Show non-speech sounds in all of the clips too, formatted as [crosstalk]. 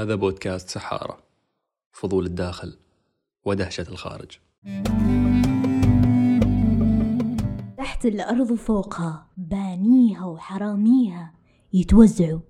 هذا بودكاست سحارة فضول الداخل ودهشة الخارج. تحت الأرض فوقها بانيها وحراميها يتوزعوا.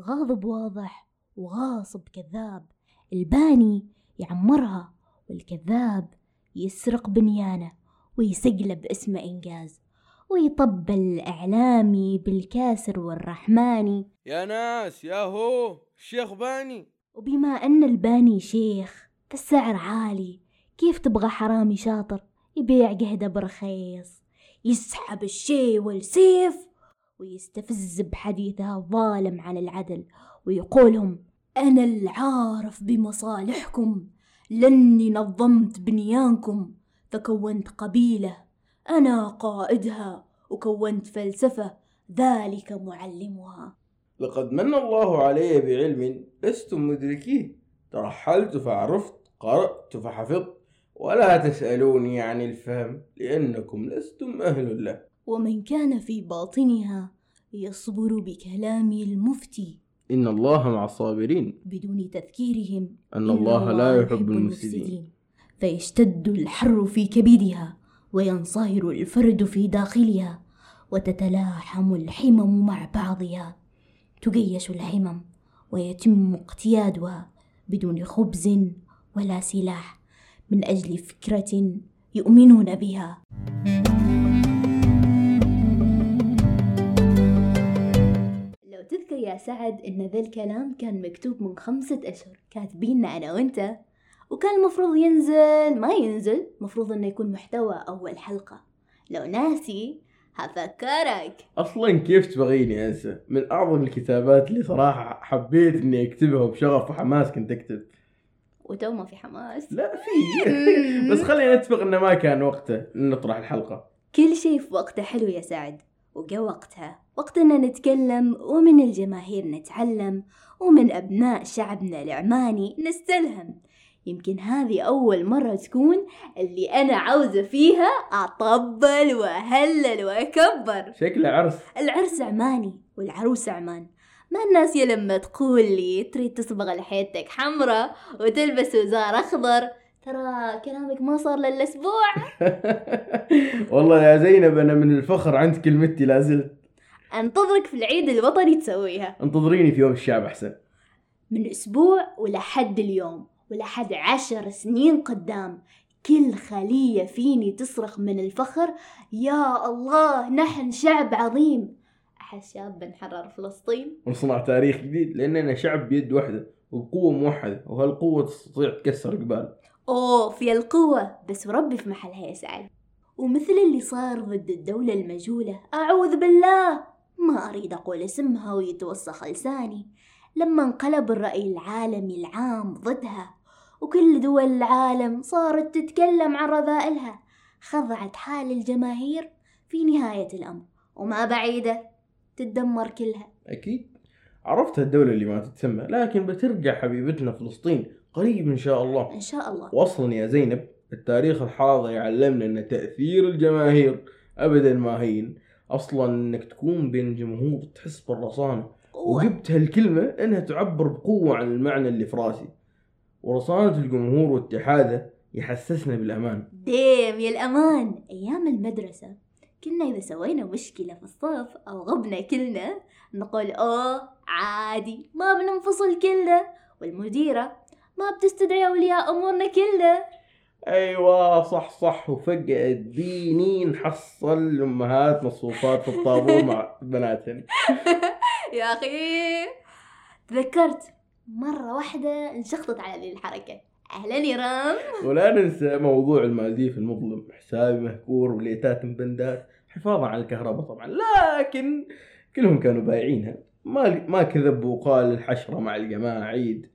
غاضب واضح وغاصب كذاب. الباني يعمرها والكذاب يسرق بنيانه ويسقلب اسم إنجاز. ويطبل الإعلامي بالكاسر والرحماني يا ناس يا هو الشيخ باني. وبما أن الباني شيخ فالسعر عالي. كيف تبغى حرامي شاطر؟ يبيع قهده برخيص يسحب الشي والسيف ويستفز بحديثها الظالم عن العدل. ويقولهم أنا العارف بمصالحكم لأني نظمت بنيانكم فكونت قبيلة أنا قائدها وكونت فلسفة ذلك معلمها. لقد من الله علي بعلم لستم مدركيه. ترحلت فعرفت قرأت فحفظت. ولا تسألوني عن الفهم لأنكم لستم أهل له. ومن كان في باطنها يصبر بكلام المفتي. إن الله مع الصابرين. بدون تذكيرهم أن الله لا يحب المفسدين. فيشتد الحر في كبدها. وينصهر الفرد في داخلها وتتلاحم الحمم مع بعضها. تجيش الحمم ويتم اقتيادها بدون خبز ولا سلاح من أجل فكرة يؤمنون بها. لو تذكر يا سعد إن ذا الكلام كان مكتوب من خمسة أشهر. كاتبيننا أنا وأنت. وكان المفروض ينزل ما ينزل مفروض إنه يكون محتوى أول حلقة. لو ناسي هفكرك. أصلا كيف تبغيني أنسى؟ من أعظم الكتابات اللي صراحة حبيت إني أكتبها بشغف وحماس كنت أكتب. وتو ما في حماس. لا في. [laughs] بس خلينا نتفق إنه ما كان وقته نطرح الحلقة. كل شيء في وقته حلو يا سعد. وجا وقتها وقتنا نتكلم ومن الجماهير نتعلم ومن أبناء شعبنا العماني نستلهم. يمكن هذه أول مرة تكون اللي أنا عاوزة فيها أطبل وأهلل وأكبر. شكله عرس. العرس عماني والعروس عمان. ما الناس يا لما تقول لي تريد تصبغ لحيتك حمرة وتلبس وزار أخضر ترى كلامك ما صار للأسبوع. [laughs] والله يا زينب أنا من الفخر عند كلمتي لازلت أنتظرك في العيد الوطني تسويها. انتظريني في يوم الشعب أحسن. من أسبوع ولحد اليوم. ولحد عشر سنين قدام. كل خلية فيني تصرخ من الفخر يا الله نحن شعب عظيم. أحس شاب بنحرر فلسطين. ونصنع تاريخ جديد لأننا شعب بيد واحدة وبقوة موحدة وهالقوة تستطيع تكسر جبال. أوه في القوة بس وربي في محلها يا سعد. ومثل اللي صار ضد الدولة المجهولة أعوذ بالله ما أريد أقول اسمها ويتوسخ لساني. لما انقلب الرأي العالمي العام ضدها وكل دول العالم صارت تتكلم عن رذائلها. خضعت حال الجماهير في نهاية الأمر وما بعيدة تتدمر كلها. أكيد. عرفت الدولة اللي ما تتسمى لكن بترجع حبيبتنا فلسطين قريب إن شاء الله. إن شاء الله. واصلا يا زينب التاريخ الحاضر يعلمنا إن تأثير الجماهير ابدا ما هين. أصلا إنك تكون بين جمهور تحس بالرصانة. قوة. وجبت هالكلمة إنها تعبر بقوة عن المعنى اللي في راسي ورصانه الجمهور واتحاده يحسسنا بالأمان. ديم يا الأمان. أيام المدرسة كنا إذا سوينا مشكلة في الصف أو غبنا كلنا نقول أوه عادي ما بننفصل كلنا. والمديرة ما بتستدعي أولياء أمورنا كلنا. أيوه صح صح. وفجأة اديني نحصل أمهات مصفوفات في الطابور مع بناتهن [laughs] يا أخي تذكرت؟ مرة واحدة انشخطت على ذي الحركة. أهلا يا رام. ولا ننسى موضوع المالديف المظلم. حسابي مهكور وليتات مبندات. حفاظا على الكهرباء طبعا لكن كلهم كانوا بايعينها. ما ما كذب وقال الحشرة مع الجماعة عيد.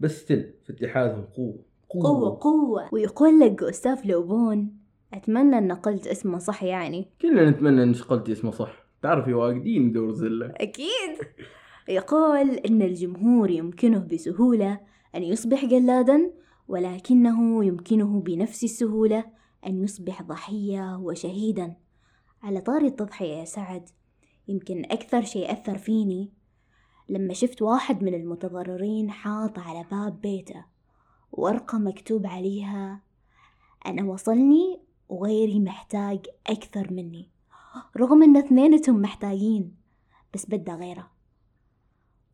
بس تل في اتحادهم قوة. قوة. قوة ويقول لك جوستاف لوبون أتمنى أن قلت اسمه صح يعني. كلنا نتمنى ان شغلتي اسمه صح. تعرفي واجدين دور زلة. أكيد. [laughs] يقول إن الجمهور يمكنه بسهولة أن يصبح جلادا ولكنه يمكنه بنفس السهولة أن يصبح ضحية وشهيدا. على طار التضحية يا سعد يمكن أكثر شيء أثر فيني لما شفت واحد من المتضررين حاط على باب بيته ورقة مكتوب عليها أنا وصلني وغيري محتاج أكثر مني. رغم إن اثنينتهم محتاجين بس بدأ غيره.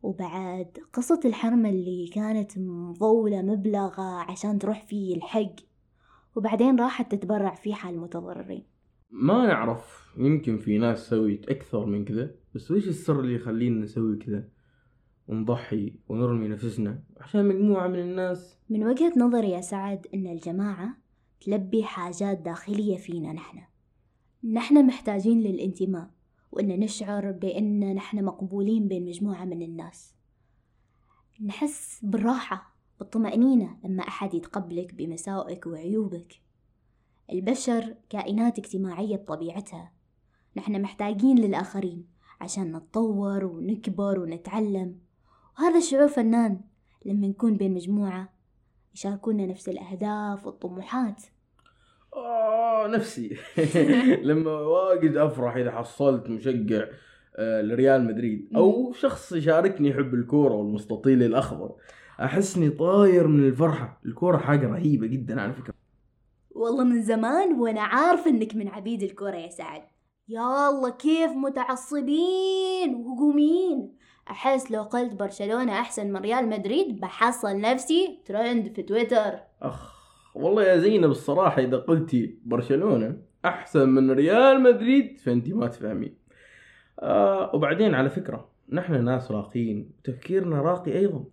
وبعد قصة الحرمة اللي كانت مضولة مبلغة عشان تروح فيه الحق وبعدين راحت تتبرع فيها المتضررين. ما نعرف يمكن في ناس سويت أكثر من كذا بس وش السر اللي يخلينا نسوي كذا؟ ونضحي ونرمي نفسنا عشان مجموعة من الناس. من وجهة نظري يا سعد إن الجماعة تلبي حاجات داخلية فينا نحن. نحن محتاجين للانتماء. وإن نشعر بأن نحن مقبولين بين مجموعة من الناس. نحس بالراحة بالطمأنينة لما أحد يتقبلك بمساوئك وعيوبك. البشر كائنات اجتماعية بطبيعتها. نحن محتاجين للآخرين عشان نتطور ونكبر ونتعلم. وهذا الشعور فنان لما نكون بين مجموعة يشاركونا نفس الأهداف والطموحات. نفسي. [laughs] [laughs] لما واجد أفرح إذا حصلت مشجع آه، لريال مدريد أو شخص يشاركني يحب الكورة والمستطيل الأخضر أحسني طاير من الفرحة. الكورة حاجة رهيبة جدا على فكرة. والله من زمان وأنا عارفة إنك من عبيد الكرة يا سعد. يا الله كيف متعصبين وهجوميين أحس لو قلت برشلونة أحسن من ريال مدريد بحصل نفسي ترند في تويتر. أخ. والله يا زينب الصراحة إذا قلتي برشلونة أحسن من ريال مدريد فأنت ما تفهمين آه وبعدين على فكرة نحن ناس راقيين تفكيرنا راقي أيضا.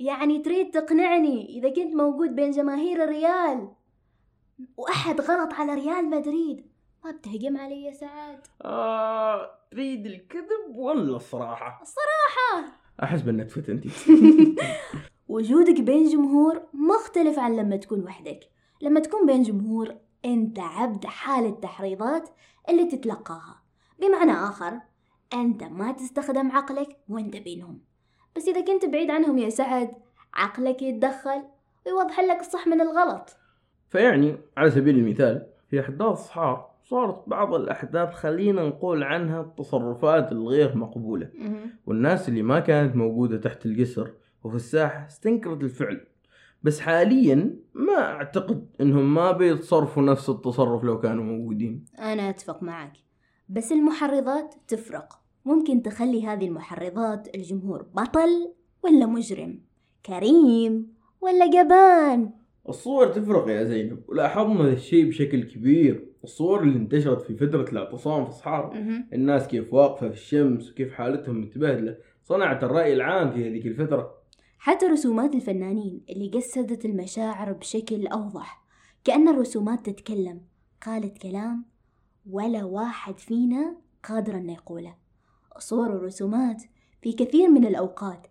يعني تريد تقنعني إذا كنت موجود بين جماهير الريال؟ وأحد غلط على ريال مدريد؟ ما بتهجم علي يا سعد. آه تريد الكذب ولا الصراحة؟ الصراحة. أحس بأنك فتنتي [laughs] وجودك بين جمهور مختلف عن لما تكون وحدك. لما تكون بين جمهور أنت عبد حال التحريضات اللي تتلقاها. بمعنى آخر أنت ما تستخدم عقلك وأنت بينهم. بس إذا كنت بعيد عنهم يا سعد عقلك يتدخل ويوضح لك الصح من الغلط. فيعني على سبيل المثال في أحداث صحار صارت بعض الأحداث خلينا نقول عنها التصرفات الغير مقبولة. والناس اللي ما كانت موجودة تحت القصر وفي الساحة استنكرت الفعل. بس حاليا ما أعتقد إنهم ما بيتصرفوا نفس التصرف لو كانوا موجودين. أنا أتفق معك. بس المحرضات تفرق. ممكن تخلي هذه المحرضات الجمهور بطل ولا مجرم؟ كريم ولا جبان؟ الصور تفرق يا زينب. ولاحظنا هذا الشيء بشكل كبير. الصور اللي انتشرت في فترة الاعتصام في صحار الناس كيف واقفة في الشمس وكيف حالتهم متبهدلة. صنعت الرأي العام في هذيك الفترة. حتى رسومات الفنانين اللي جسدت المشاعر بشكل أوضح. كأن الرسومات تتكلم. قالت كلام ولا واحد فينا قادر أن يقوله. صور الرسومات في كثير من الأوقات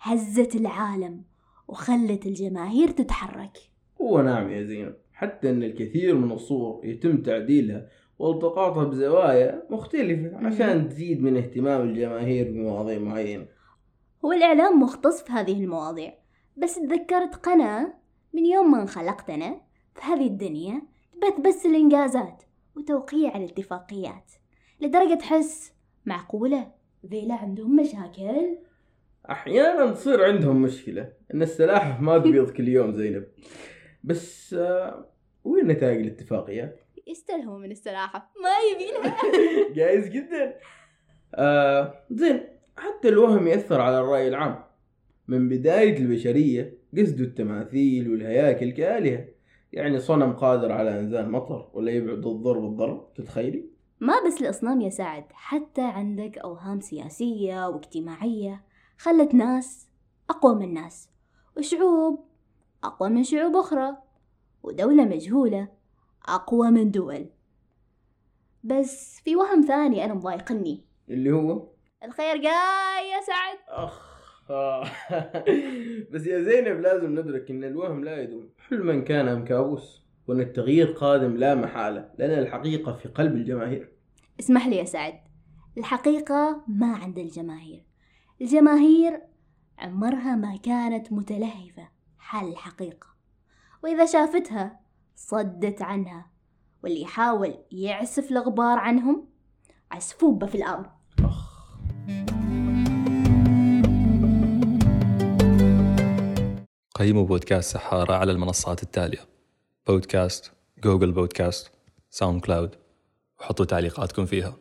هزت العالم وخلت الجماهير تتحرك. هو نعم يا زينب حتى إن الكثير من الصور يتم تعديلها والتقاطها بزوايا مختلفة عشان تزيد من اهتمام الجماهير بمواضيع معينة. هو الإعلام مختص في هذه المواضيع. بس تذكرت قناة من يوم ما انخلقت أنا في هذه الدنيا تبث بس الإنجازات وتوقيع الاتفاقيات لدرجة تحس معقولة ذيلا عندهم مشاكل؟ أحيانا تصير عندهم مشكلة إن السلاحف ما تبيض كل يوم زينب. بس آه، وين نتائج الاتفاقيات؟ يستلهموا من السلاحف ما يبينها. [laughs] جايز جدا. آه زين حتى الوهم يأثر على الرأي العام. من بداية البشرية قصدوا التماثيل والهياكل كآلهة. يعني صنم قادر على إنزال مطر ولا يبعد الضر بالضرب تتخيلي؟ ما بس الأصنام يا سعد حتى عندك أوهام سياسية واجتماعية خلت ناس أقوى من ناس وشعوب أقوى من شعوب أخرى ودولة مجهولة أقوى من دول. بس في وهم ثاني أنا مضايقني. اللي هو؟ الخير جاي يا سعد. آه. [laughs] بس يا زينب لازم ندرك إن الوهم لا يدوم. حلما كان أم كابوس وإن التغيير قادم لا محالة. لأن الحقيقة في قلب الجماهير. اسمح لي يا سعد. الحقيقة ما عند الجماهير. الجماهير عمرها ما كانت متلهفة حال الحقيقة. وإذا شافتها صدت عنها. واللي يحاول يعسف الغبار عنهم عسفوبة في الأرض. قيموا بودكاست سحارة على المنصات التالية. بودكاست جوجل بودكاست ساوند كلاود وحطوا تعليقاتكم فيها.